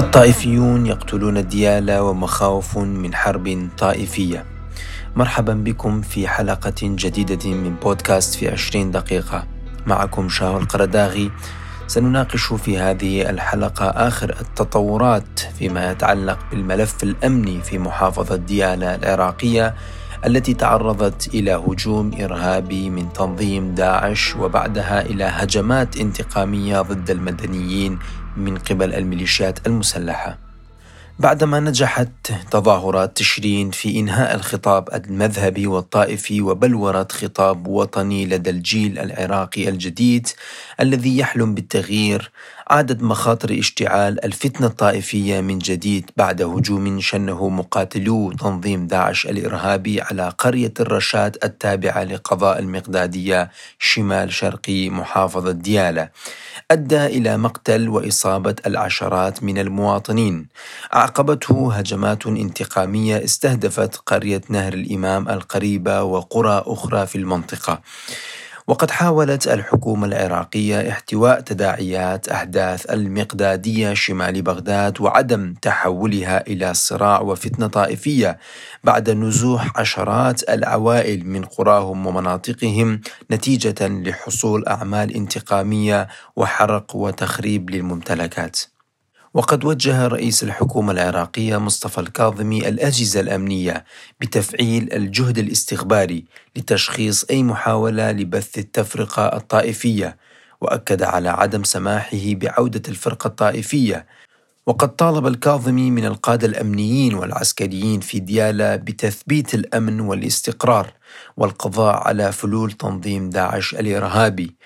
الطائفيون يقتلون الديالى ومخاوف من حرب طائفية. مرحبا بكم في حلقة جديدة من بودكاست في عشرين دقيقة. معكم شاو القرداغي. سنناقش في هذه الحلقة آخر التطورات فيما يتعلق بالملف الأمني في محافظة ديالى العراقية التي تعرضت إلى هجوم إرهابي من تنظيم داعش وبعدها إلى هجمات انتقامية ضد المدنيين من قبل الميليشيات المسلحة. بعدما نجحت تظاهرات تشرين في إنهاء الخطاب المذهبي والطائفي وبلوره خطاب وطني لدى الجيل العراقي الجديد الذي يحلم بالتغيير عادت مخاطر اشتعال الفتنة الطائفية من جديد بعد هجوم شنه مقاتلو تنظيم داعش الإرهابي على قرية الرشاد التابعة لقضاء المقدادية شمال شرقي محافظة دياله أدى إلى مقتل وإصابة العشرات من المواطنين. عقبته هجمات انتقامية استهدفت قرية نهر الإمام القريبة وقرى أخرى في المنطقة. وقد حاولت الحكومة العراقية احتواء تداعيات أحداث المقدادية شمال بغداد وعدم تحولها إلى صراع وفتنة طائفية بعد نزوح عشرات العوائل من قراهم ومناطقهم نتيجة لحصول أعمال انتقامية وحرق وتخريب للممتلكات. وقد وجه رئيس الحكومة العراقية مصطفى الكاظمي الأجهزة الأمنية بتفعيل الجهد الاستخباري لتشخيص أي محاولة لبث التفرقة الطائفية وأكد على عدم سماحه بعودة الفرقة الطائفية. وقد طالب الكاظمي من القادة الأمنيين والعسكريين في ديالى بتثبيت الأمن والاستقرار والقضاء على فلول تنظيم داعش الإرهابي.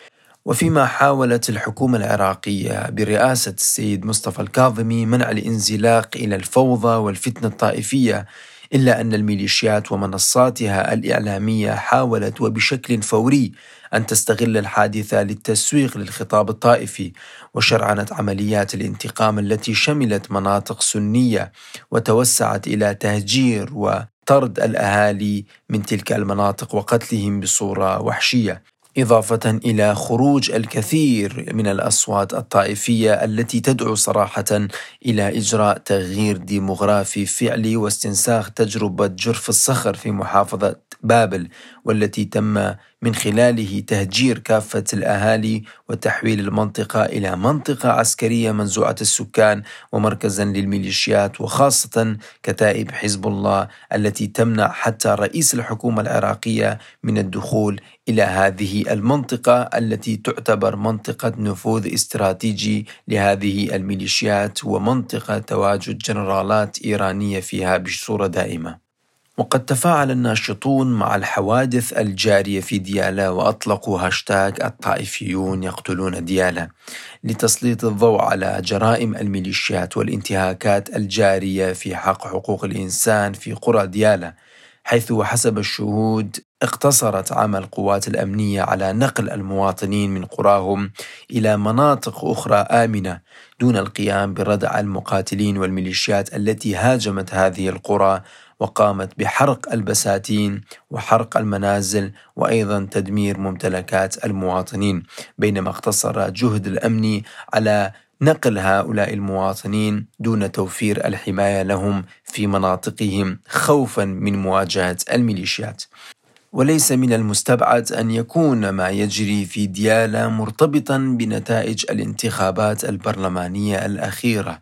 وفيما حاولت الحكومة العراقية برئاسة السيد مصطفى الكاظمي منع الانزلاق إلى الفوضى والفتنة الطائفية إلا أن الميليشيات ومنصاتها الإعلامية حاولت وبشكل فوري أن تستغل الحادثة للتسويق للخطاب الطائفي وشرعنت عمليات الانتقام التي شملت مناطق سنية وتوسعت إلى تهجير وطرد الأهالي من تلك المناطق وقتلهم بصورة وحشية. إضافة إلى خروج الكثير من الأصوات الطائفية التي تدعو صراحة إلى إجراء تغيير ديموغرافي فعلي واستنساخ تجربة جرف الصخر في محافظة بابل والتي تم من خلاله تهجير كافة الأهالي وتحويل المنطقة إلى منطقة عسكرية منزوعة السكان ومركزا للميليشيات وخاصة كتائب حزب الله التي تمنع حتى رئيس الحكومة العراقية من الدخول إلى هذه المنطقة التي تعتبر منطقة نفوذ استراتيجي لهذه الميليشيات ومنطقة تواجد جنرالات إيرانية فيها بصورة دائمة. وقد تفاعل الناشطون مع الحوادث الجارية في ديالى وأطلقوا هاشتاج الطائفيون يقتلون ديالى لتسليط الضوء على جرائم الميليشيات والانتهاكات الجارية في حق حقوق الإنسان في قرى ديالى حيث وحسب الشهود اقتصرت عمل القوات الأمنية على نقل المواطنين من قراهم إلى مناطق أخرى آمنة دون القيام بردع المقاتلين والميليشيات التي هاجمت هذه القرى وقامت بحرق البساتين وحرق المنازل وأيضا تدمير ممتلكات المواطنين بينما اقتصر جهد الأمن على نقل هؤلاء المواطنين دون توفير الحماية لهم في مناطقهم خوفا من مواجهة الميليشيات. وليس من المستبعد أن يكون ما يجري في ديالا مرتبطا بنتائج الانتخابات البرلمانية الأخيرة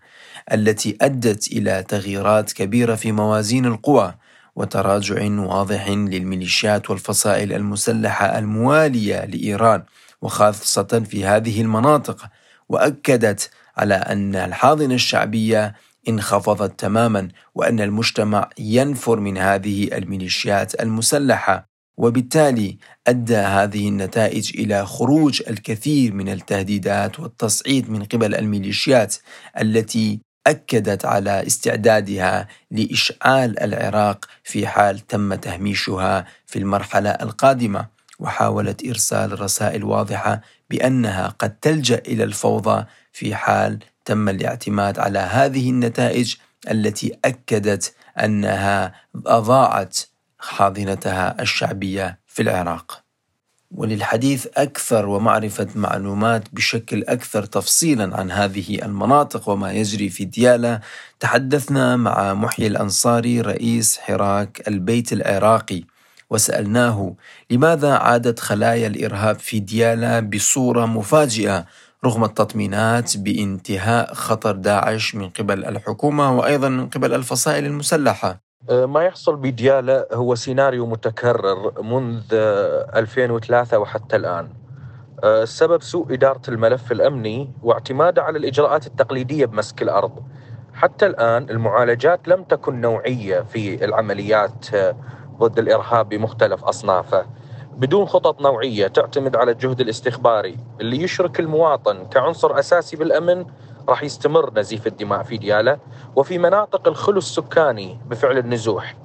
التي أدت إلى تغييرات كبيرة في موازين القوى وتراجع واضح للميليشيات والفصائل المسلحة الموالية لإيران وخاصة في هذه المناطق. وأكدت على أن الحاضنة الشعبية انخفضت تماما وأن المجتمع ينفر من هذه الميليشيات المسلحة وبالتالي أدى هذه النتائج إلى خروج الكثير من التهديدات والتصعيد من قبل الميليشيات التي أكدت على استعدادها لإشعال العراق في حال تم تهميشها في المرحلة القادمة. وحاولت إرسال رسائل واضحة بأنها قد تلجأ إلى الفوضى في حال تم الاعتماد على هذه النتائج التي أكدت أنها أضاعت حاضنتها الشعبية في العراق. وللحديث أكثر ومعرفة معلومات بشكل أكثر تفصيلا عن هذه المناطق وما يجري في ديالى تحدثنا مع محيي الأنصاري رئيس حراك البيت العراقي. وسألناه لماذا عادت خلايا الإرهاب في ديالى بصورة مفاجئة رغم التطمينات بانتهاء خطر داعش من قبل الحكومة وأيضا من قبل الفصائل المسلحة؟ أه، ما يحصل بديالة هو سيناريو متكرر منذ 2003 وحتى الآن. أه، السبب سوء إدارة الملف الأمني واعتماده على الإجراءات التقليدية بمسك الأرض. حتى الآن المعالجات لم تكن نوعية في العمليات أه، ضد الإرهاب بمختلف أصنافه. بدون خطط نوعية تعتمد على الجهد الاستخباري. اللي يشرك المواطن كعنصر أساسي بالأمن راح يستمر نزيف الدماء في ديالى وفي مناطق الخلو السكاني بفعل النزوح.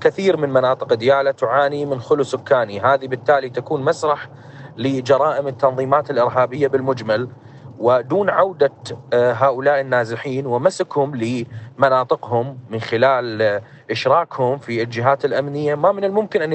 كثير من مناطق ديالى تعاني من خلو سكاني. هذه بالتالي تكون مسرح لجرائم التنظيمات الإرهابية بالمجمل. ودون عودة هؤلاء النازحين ومسكهم لمناطقهم من خلال إشراكهم في الجهات الأمنية ما من الممكن أن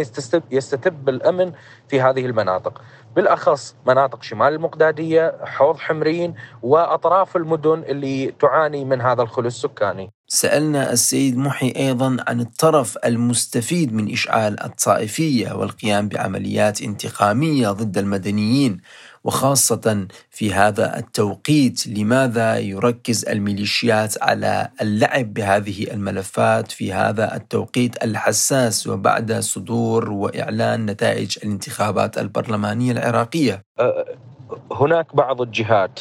يستتب الأمن في هذه المناطق. بالأخص مناطق شمال المقدادية حوض حمرين وأطراف المدن اللي تعاني من هذا الخلو السكاني. سألنا السيد محي أيضا عن الطرف المستفيد من إشعال الطائفية والقيام بعمليات انتقامية ضد المدنيين. وخاصة في هذا التوقيت لماذا يركز الميليشيات على اللعب بهذه الملفات في هذا التوقيت الحساس وبعد صدور وإعلان نتائج الانتخابات البرلمانية العراقية؟ أه، هناك بعض الجهات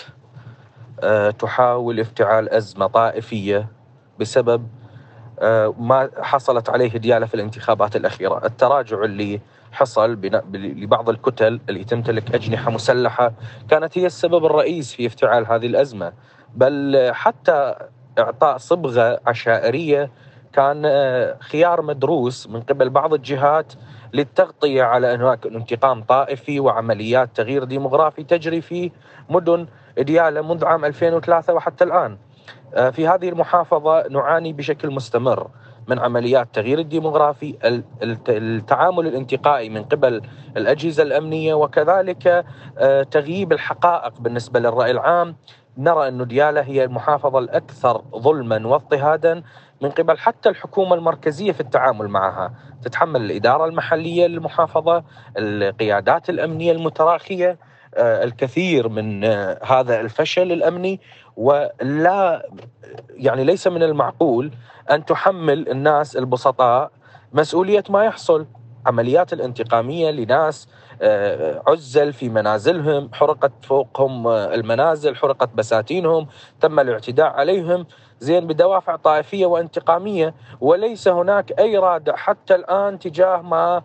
أه، تحاول افتعال أزمة طائفية بسبب أه، ما حصلت عليه ديالة في الانتخابات الأخيرة. التراجع اللي حصل لبعض الكتل اللي تمتلك أجنحة مسلحة. كانت هي السبب الرئيس في افتعال هذه الأزمة. بل حتى إعطاء صبغة عشائرية كان آه، خيار مدروس من قبل بعض الجهات للتغطية على هناك انتقام طائفي وعمليات تغيير ديمغرافي تجري في مدن ديالى منذ عام 2003 وحتى الآن. آه، في هذه المحافظة نعاني بشكل مستمر. من عمليات تغيير الديموغرافي التعامل الانتقائي من قبل الأجهزة الأمنية وكذلك آه، تغييب الحقائق بالنسبة للرأي العام. نرى أن ديالى هي المحافظة الأكثر ظلما واضطهادا من قبل حتى الحكومة المركزية في التعامل معها. تتحمل الإدارة المحلية للمحافظة القيادات الأمنية المتراخية. الكثير من آه، هذا الفشل الأمني ولا يعني ليس من المعقول أن تحمل الناس البسطاء مسؤولية ما يحصل. عمليات الانتقامية لناس آه، عزل في منازلهم حرقت فوقهم المنازل حرقت بساتينهم تم الاعتداء عليهم. زين بدوافع طائفية وانتقامية وليس هناك أي رادع حتى الآن تجاه ما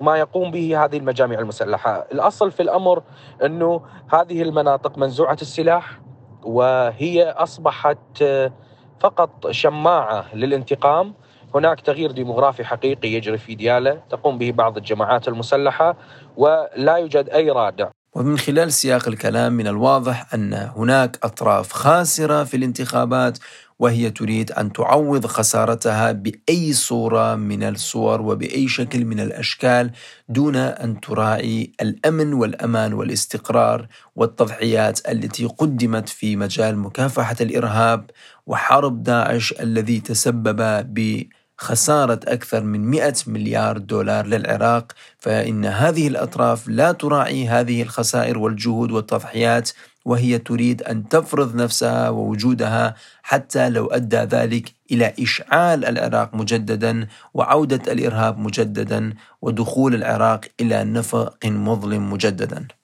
ما يقوم به هذه المجاميع المسلحة. الأصل في الأمر أنه هذه المناطق منزوعة السلاح وهي أصبحت آه، فقط شماعة للانتقام. هناك تغيير ديموغرافي حقيقي يجري في ديالة تقوم به بعض الجماعات المسلحة ولا يوجد أي رادع. ومن خلال سياق الكلام من الواضح أن هناك أطراف خاسرة في الانتخابات وهي تريد أن تعوض خسارتها بأي صورة من الصور وبأي شكل من الأشكال دون أن تراعي الأمن والأمان والاستقرار والتضحيات التي قدمت في مجال مكافحة الإرهاب وحرب داعش الذي تسبب ب خسارة أكثر من 100 مليار دولار للعراق فإن هذه الأطراف لا تراعي هذه الخسائر والجهود والتضحيات وهي تريد أن تفرض نفسها ووجودها حتى لو أدى ذلك إلى إشعال العراق مجددا وعودة الإرهاب مجددا ودخول العراق إلى نفق مظلم مجددا.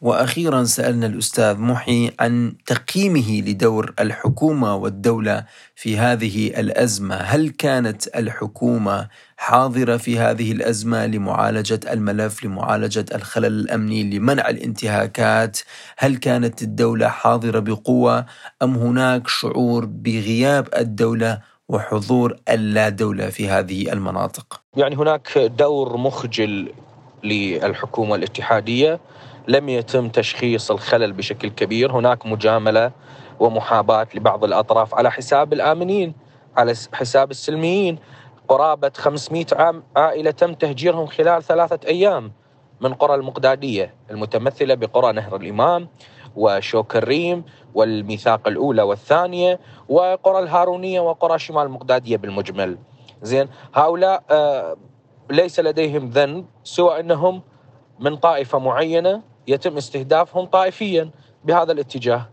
وأخيرا سألنا الأستاذ محي عن تقييمه لدور الحكومة والدولة في هذه الأزمة، هل كانت الحكومة حاضرة في هذه الأزمة لمعالجة الملف، لمعالجة الخلل الأمني، لمنع الانتهاكات؟ هل كانت الدولة حاضرة بقوة أم هناك شعور بغياب الدولة وحضور اللا دوله في هذه المناطق؟ يعني هناك دور مخجل للحكومة الاتحادية لم يتم تشخيص الخلل بشكل كبير. هناك مجاملة ومحاباة لبعض الأطراف على حساب الآمنين على حساب السلميين. قرابة 500 عام عائلة تم تهجيرهم خلال ثلاثة أيام من قرى المقدادية المتمثلة بقرى نهر الإمام وشوك الريم والميثاق الأولى والثانية وقرى الهارونية وقرى شمال المقدادية بالمجمل. زين هؤلاء آه ليس لديهم ذنب سوى أنهم من طائفة معينة يتم استهدافهم طائفيا بهذا الاتجاه.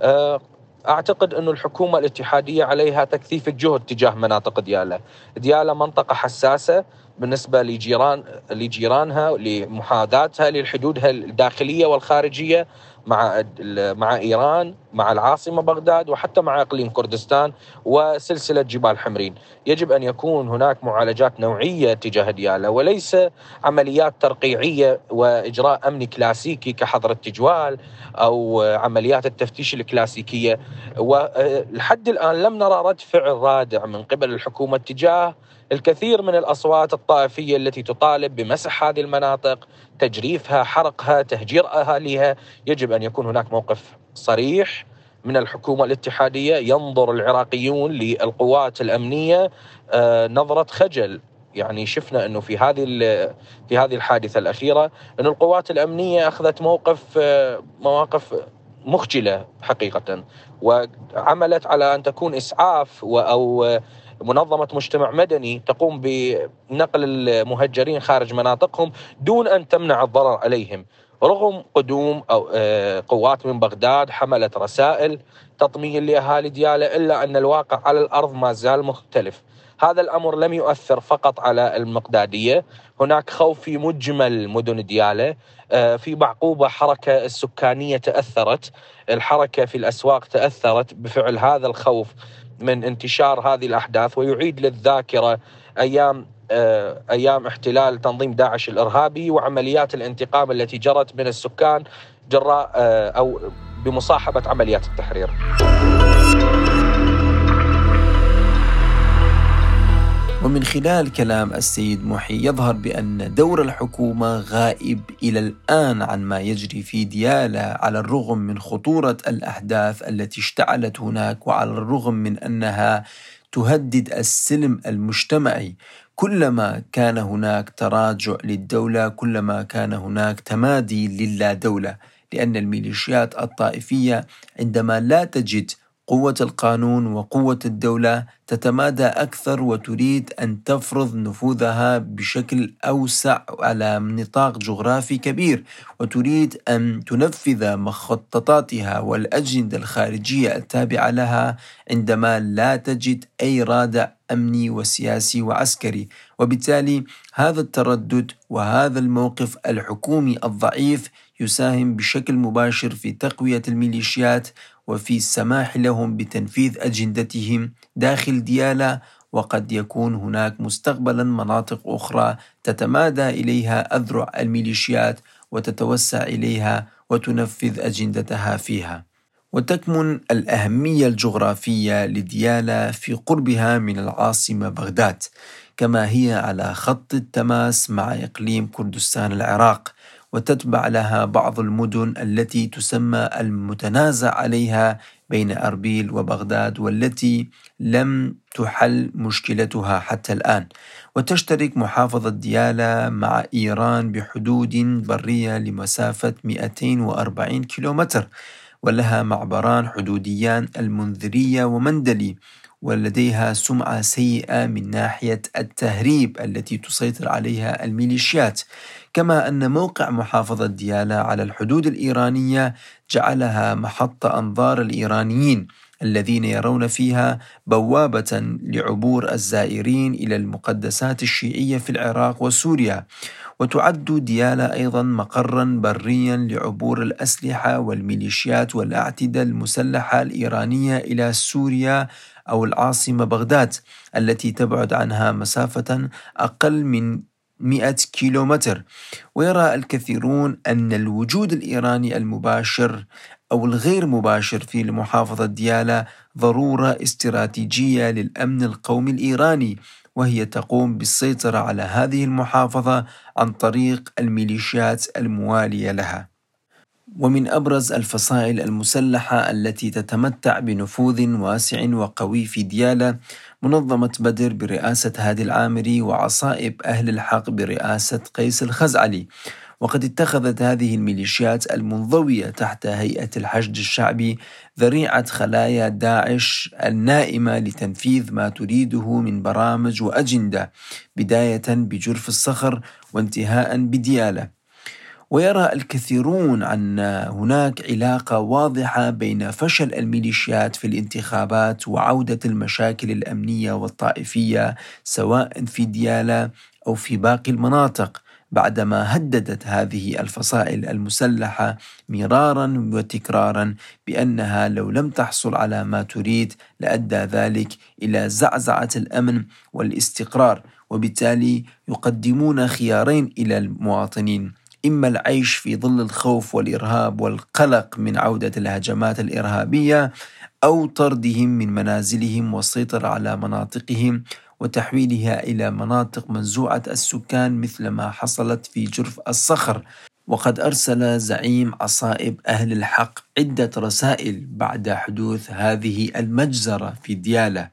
آه أعتقد أن الحكومة الاتحادية عليها تكثيف الجهد تجاه مناطق دياله، دياله منطقة حساسة بالنسبة لجيران لجيرانها لمحاذاتها للحدودها الداخلية والخارجية. مع مع إيران مع العاصمة بغداد وحتى مع إقليم كردستان وسلسلة جبال حمرين، يجب أن يكون هناك معالجات نوعية تجاه دياله وليس عمليات ترقيعية وإجراء أمني كلاسيكي كحظر التجوال أو عمليات التفتيش الكلاسيكية. ولحد الآن لم نرى رد فعل رادع من قبل الحكومة تجاه الكثير من الأصوات الطائفية التي تطالب بمسح هذه المناطق، تجريفها، حرقها، تهجير اهاليها، يجب أن يكون هناك موقف صريح من الحكومة الاتحادية. ينظر العراقيون للقوات الأمنية آه، نظرة خجل. يعني شفنا أنه في هذه في هذه الحادثة الأخيرة أن القوات الأمنية أخذت موقف آه، مواقف مخجلة حقيقة وعملت على أن تكون إسعاف أو منظمة مجتمع مدني تقوم بنقل المهجرين خارج مناطقهم دون أن تمنع الضرر عليهم. رغم قدوم أو آه، قوات من بغداد حملت رسائل تطمين لأهالي ديالة إلا أن الواقع على الأرض ما زال مختلف. هذا الأمر لم يؤثر فقط على المقدادية، هناك خوف في مجمل مدن ديالة، آه، في بعقوبه حركة السكانية تأثرت، الحركة في الأسواق تأثرت. بفعل هذا الخوف من انتشار هذه الأحداث ويعيد للذاكرة أيام آه، أيام احتلال تنظيم داعش الإرهابي وعمليات الانتقام التي جرت من السكان جراء آه، أو بمصاحبة عمليات التحرير. ومن خلال كلام السيد محي يظهر بأن دور الحكومة غائب إلى الآن عن ما يجري في ديالا على الرغم من خطورة الأحداث التي اشتعلت هناك وعلى الرغم من أنها تهدد السلم المجتمعي. كلما كان هناك تراجع للدولة كلما كان هناك تمادي للا دولة لأن الميليشيات الطائفية عندما لا تجد قوة القانون وقوة الدولة تتمادى أكثر وتريد أن تفرض نفوذها بشكل أوسع على نطاق جغرافي كبير وتريد أن تنفذ مخططاتها والأجندة الخارجية التابعة لها عندما لا تجد أي رادع أمني وسياسي وعسكري. وبالتالي هذا التردد وهذا الموقف الحكومي الضعيف يساهم بشكل مباشر في تقوية الميليشيات وفي السماح لهم بتنفيذ أجندتهم داخل ديالا وقد يكون هناك مستقبلا مناطق أخرى تتمادى إليها أذرع الميليشيات وتتوسع إليها وتنفذ أجندتها فيها. وتكمن الأهمية الجغرافية لديالا في قربها من العاصمة بغداد كما هي على خط التماس مع إقليم كردستان العراق. وتتبع لها بعض المدن التي تسمى المتنازع عليها بين أربيل وبغداد والتي لم تحل مشكلتها حتى الآن. وتشترك محافظة ديالا مع إيران بحدود برية لمسافة 240 كيلومتر ولها معبران حدوديان المنذرية ومندلي ولديها سمعة سيئة من ناحية التهريب التي تسيطر عليها الميليشيات. كما أن موقع محافظة ديالا على الحدود الإيرانية جعلها محط أنظار الإيرانيين الذين يرون فيها بوابة لعبور الزائرين إلى المقدسات الشيعية في العراق وسوريا. وتعد ديالا أيضا مقرا بريا لعبور الأسلحة والميليشيات والأعتدة المسلحة الإيرانية إلى سوريا أو العاصمة بغداد التي تبعد عنها مسافة أقل من 100 كيلومتر. ويرى الكثيرون أن الوجود الإيراني المباشر أو الغير مباشر في محافظة ديالا ضرورة استراتيجية للأمن القومي الإيراني وهي تقوم بالسيطرة على هذه المحافظة عن طريق الميليشيات الموالية لها. ومن أبرز الفصائل المسلحة التي تتمتع بنفوذ واسع وقوي في دياله منظمة بدر برئاسة هادي العامري وعصائب أهل الحق برئاسة قيس الخزعلي. وقد اتخذت هذه الميليشيات المنضوية تحت هيئة الحشد الشعبي ذريعة خلايا داعش النائمة لتنفيذ ما تريده من برامج وأجندة بداية بجرف الصخر وانتهاء بديالة ويرى الكثيرون أن هناك علاقة واضحة بين فشل الميليشيات في الانتخابات وعودة المشاكل الأمنية والطائفية سواء في ديالى أو في باقي المناطق بعدما هددت هذه الفصائل المسلحة مرارا وتكرارا بأنها لو لم تحصل على ما تريد لأدى ذلك إلى زعزعة الأمن والاستقرار وبالتالي يقدمون خيارين إلى المواطنين. إما العيش في ظل الخوف والإرهاب والقلق من عودة الهجمات الإرهابية أو طردهم من منازلهم والسيطره على مناطقهم وتحويلها إلى مناطق منزوعة السكان مثل ما حصلت في جرف الصخر. وقد أرسل زعيم عصائب أهل الحق عدة رسائل بعد حدوث هذه المجزرة في ديالة.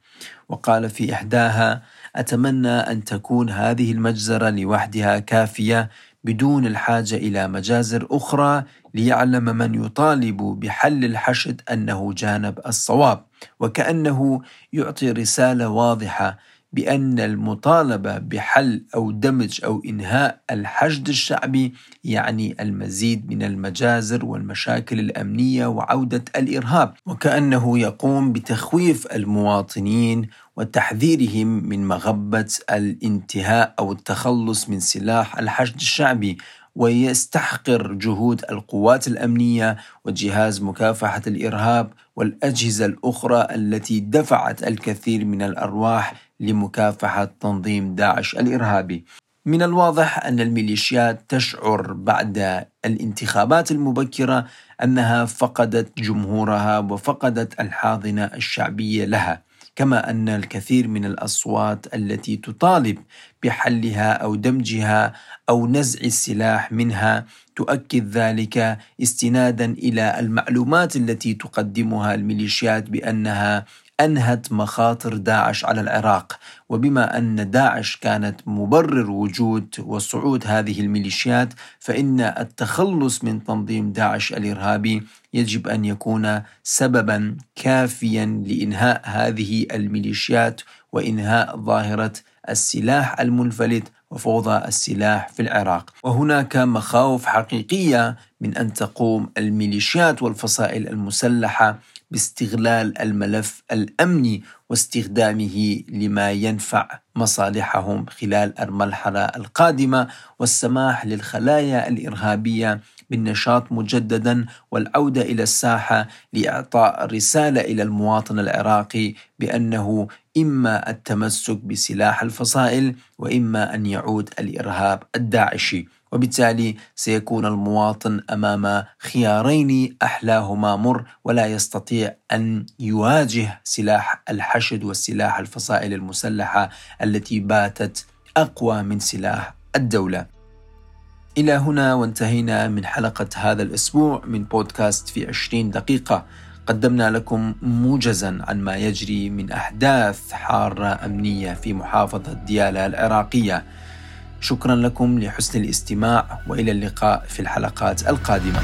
وقال في إحداها أتمنى أن تكون هذه المجزرة لوحدها كافية بدون الحاجة إلى مجازر أخرى ليعلم من يطالب بحل الحشد أنه جانب الصواب وكأنه يعطي رسالة واضحة بأن المطالبة بحل أو دمج أو إنهاء الحشد الشعبي يعني المزيد من المجازر والمشاكل الأمنية وعودة الإرهاب وكأنه يقوم بتخويف المواطنين وتحذيرهم من مغبة الانتهاء أو التخلص من سلاح الحشد الشعبي ويستحقر جهود القوات الأمنية وجهاز مكافحة الإرهاب والأجهزة الأخرى التي دفعت الكثير من الأرواح لمكافحة تنظيم داعش الإرهابي. من الواضح أن الميليشيات تشعر بعد الانتخابات المبكرة أنها فقدت جمهورها وفقدت الحاضنة الشعبية لها. كما أن الكثير من الأصوات التي تطالب بحلها أو دمجها أو نزع السلاح منها تؤكد ذلك استنادا إلى المعلومات التي تقدمها الميليشيات بأنها أنهت مخاطر داعش على العراق. وبما أن داعش كانت مبرر وجود وصعود هذه الميليشيات فإن التخلص من تنظيم داعش الإرهابي يجب أن يكون سببا كافيا لإنهاء هذه الميليشيات وإنهاء ظاهرة السلاح المنفلت وفوضى السلاح في العراق. وهناك مخاوف حقيقية من أن تقوم الميليشيات والفصائل المسلحة باستغلال الملف الامني واستخدامه لما ينفع مصالحهم خلال المرحلة القادمة. والسماح للخلايا الإرهابية بالنشاط مجددا والعودة إلى الساحة لإعطاء رسالة إلى المواطن العراقي بأنه إما التمسك بسلاح الفصائل وإما أن يعود الإرهاب الداعشي. وبالتالي سيكون المواطن أمام خيارين أحلاهما مر ولا يستطيع أن يواجه سلاح الحشد والسلاح الفصائل المسلحة التي باتت أقوى من سلاح الدولة. إلى هنا وانتهينا من حلقة هذا الأسبوع من بودكاست في 20 دقيقة. قدمنا لكم موجزا عن ما يجري من أحداث حارة أمنية في محافظة دياله العراقية. شكرا لكم لحسن الاستماع وإلى اللقاء في الحلقات القادمة.